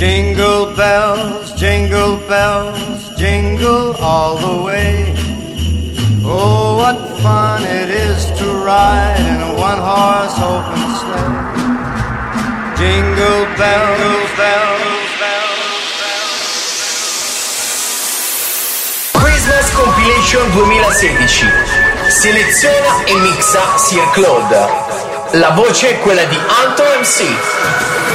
Jingle bells, jingle bells, jingle all the way. Oh, what fun it is to ride in a one horse open sleigh. Jingle bells, bells, bells, Christmas Compilation 2016. Seleziona e mixa sia Claude. La voce è quella di Anto MC.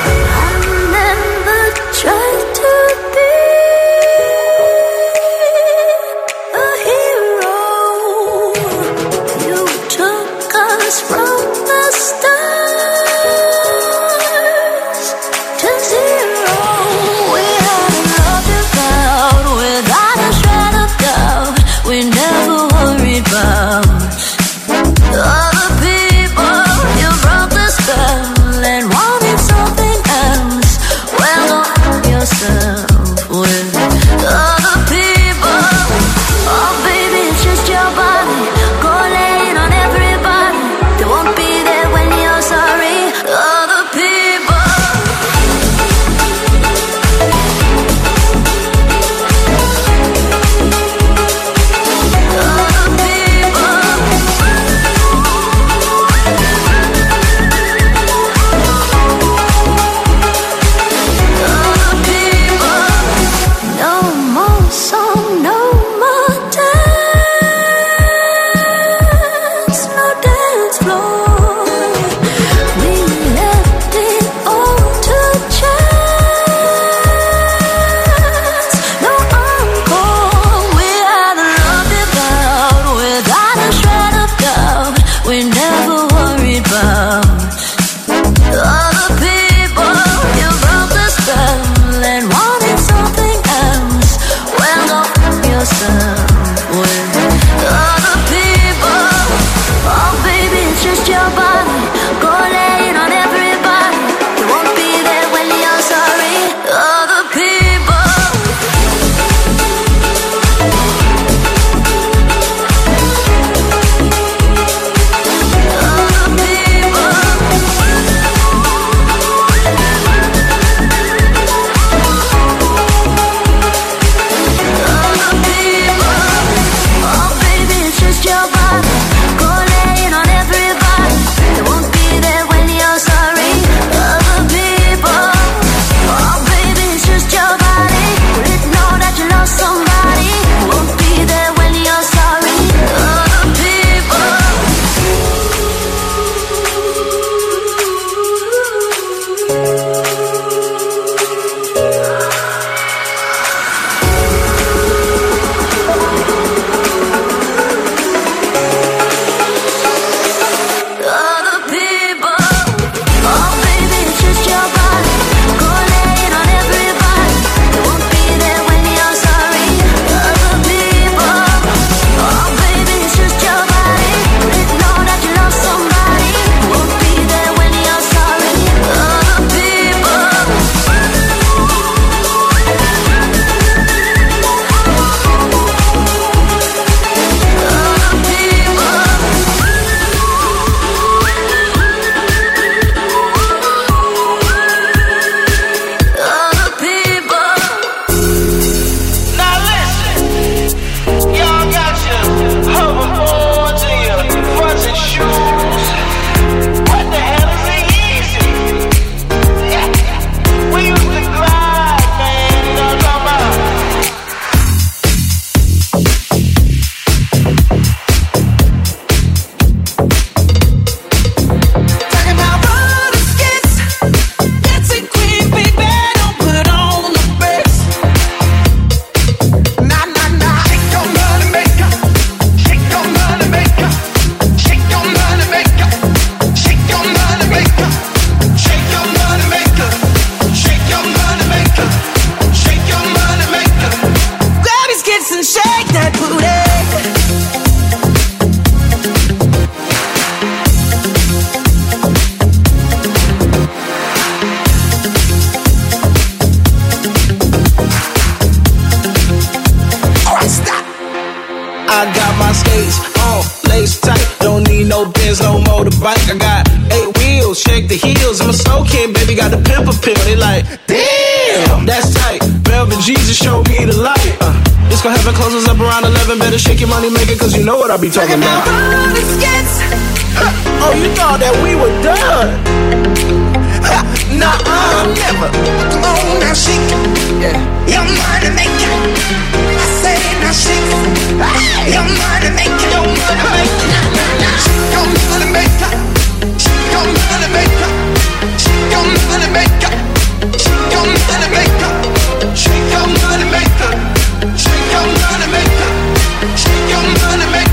Shake the heels. I'm a soaking, baby, got the pimple pill. They like, damn. That's tight. Velvet Jesus showed me the light. Uh, this gon' have it closes up around 11. Better shake your money maker, cause you know what I be talking about. oh, you thought that we were done. Nah, uh, never. Come on now, shake Yeah. Your money maker. Shake your money maker. Shake your money maker.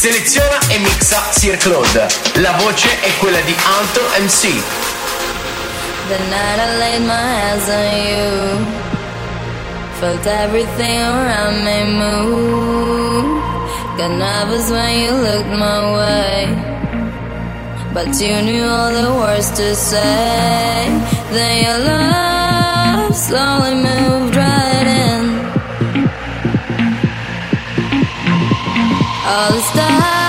Seleziona e mixa Sir Claude. La voce è quella di Anto MC. The night I laid my hands on you Felt everything around me move Got nervous when you looked my way But you knew all the words to say Then your love slowly moved all the time,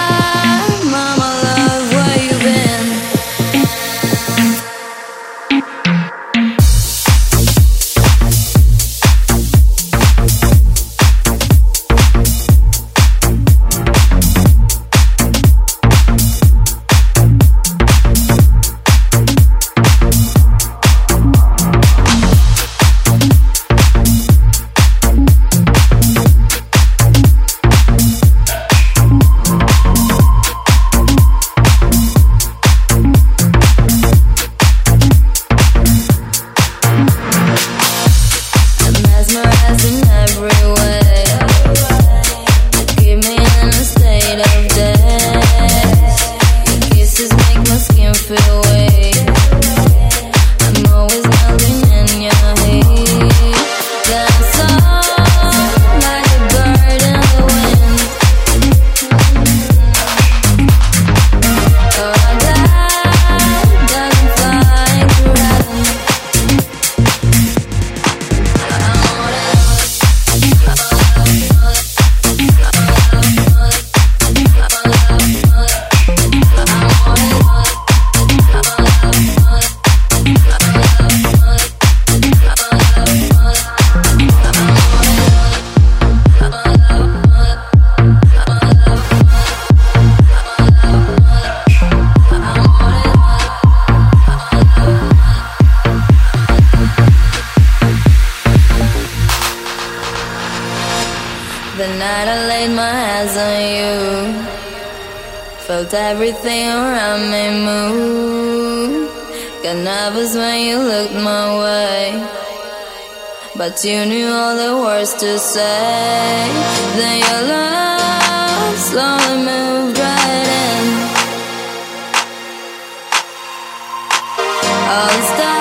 everything around me move. Got nervous when you looked my way. But you knew all the words to say. Then your love slowly moved right in. All this time,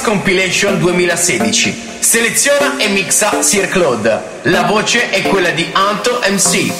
Max Compilation 2016. Seleziona e mixa Sir Claude. La voce è quella di Anto MC.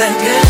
thank you.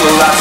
so loud.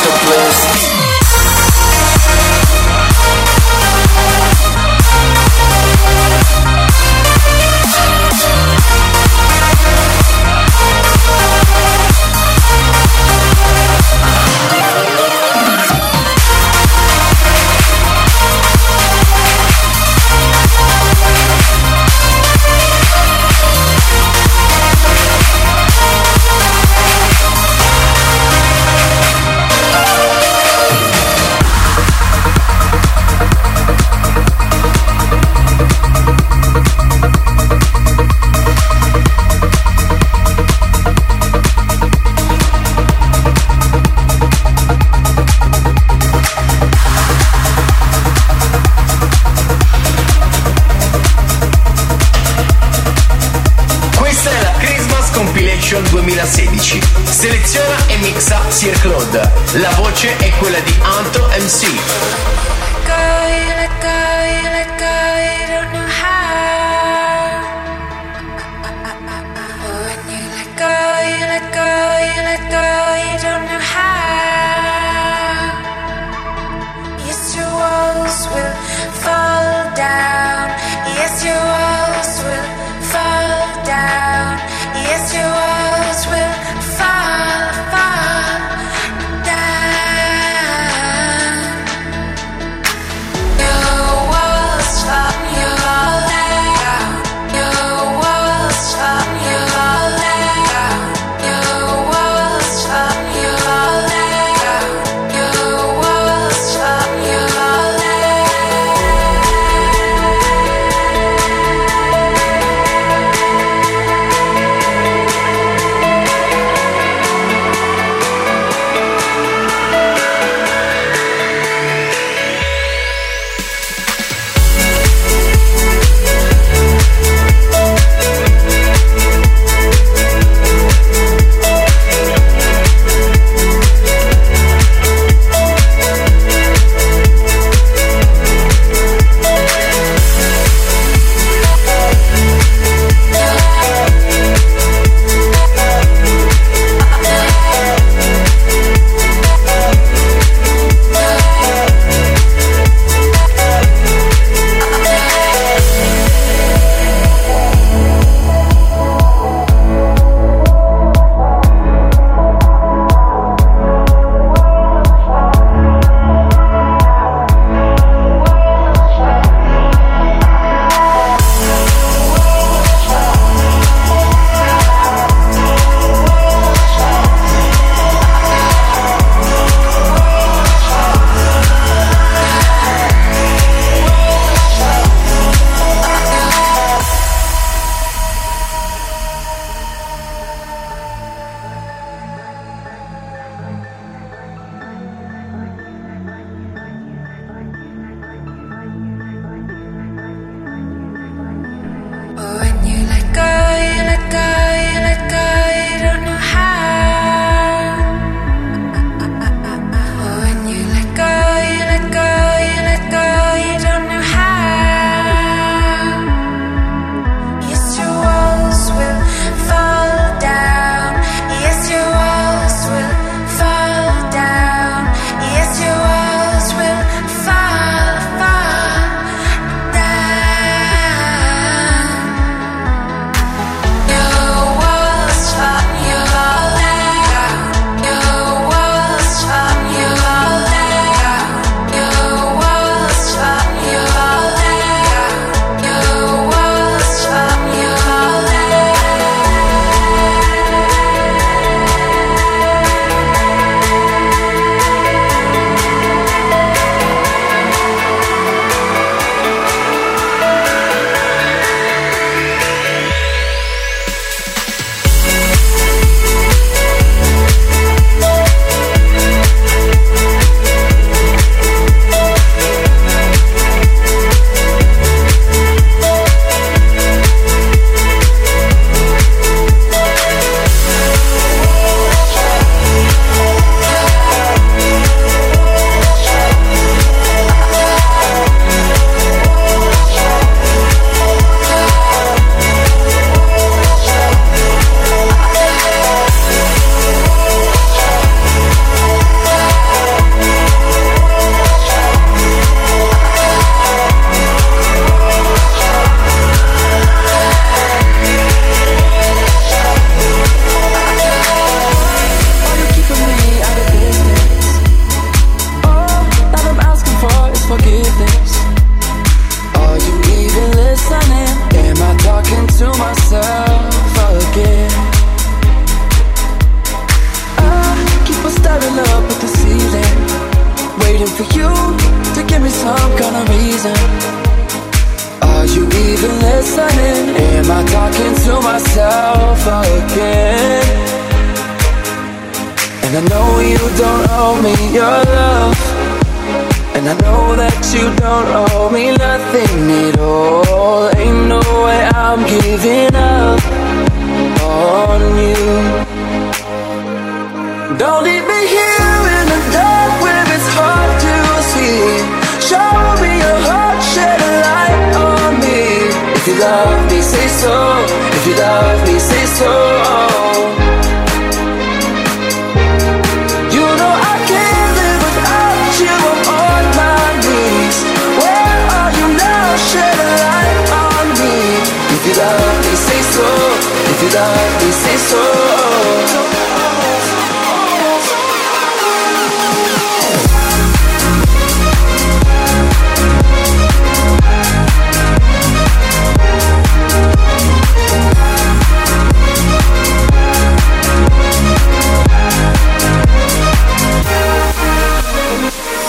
love say so.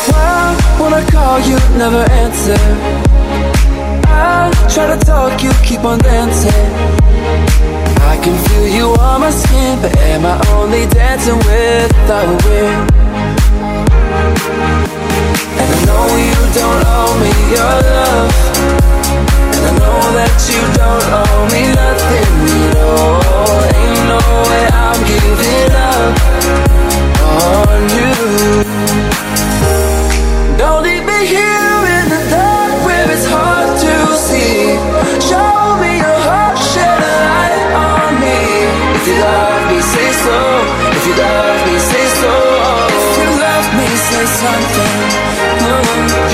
Why when I call you never answer? I try to talk, you keep on dancing can feel you on my skin, but am I only dancing with the wind? And I know you don't owe me your love, and I know that you don't owe me nothing at all. Ain't no way I'm giving up on you. Don't leave me here.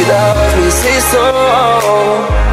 you me, say so.